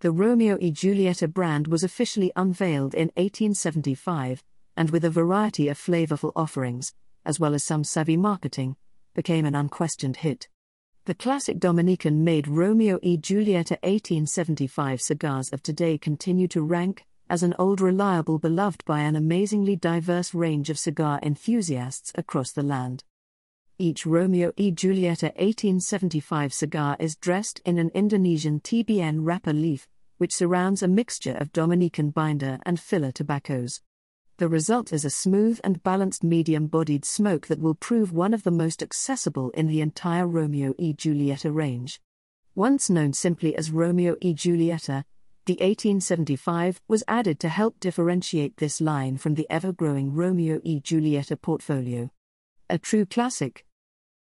The Romeo e Giulietta brand was officially unveiled in 1875, and with a variety of flavorful offerings, as well as some savvy marketing, became an unquestioned hit. The classic Dominican made Romeo e Giulietta 1875 cigars of today continue to rank as an old reliable beloved by an amazingly diverse range of cigar enthusiasts across the land. Each Romeo e Giulietta 1875 cigar is dressed in an Indonesian TBN wrapper leaf, which surrounds a mixture of Dominican binder and filler tobaccos. The result is a smooth and balanced medium bodied smoke that will prove one of the most accessible in the entire Romeo e Giulietta range. Once known simply as Romeo e Giulietta, the 1875 was added to help differentiate this line from the ever growing Romeo e Giulietta portfolio. A true classic,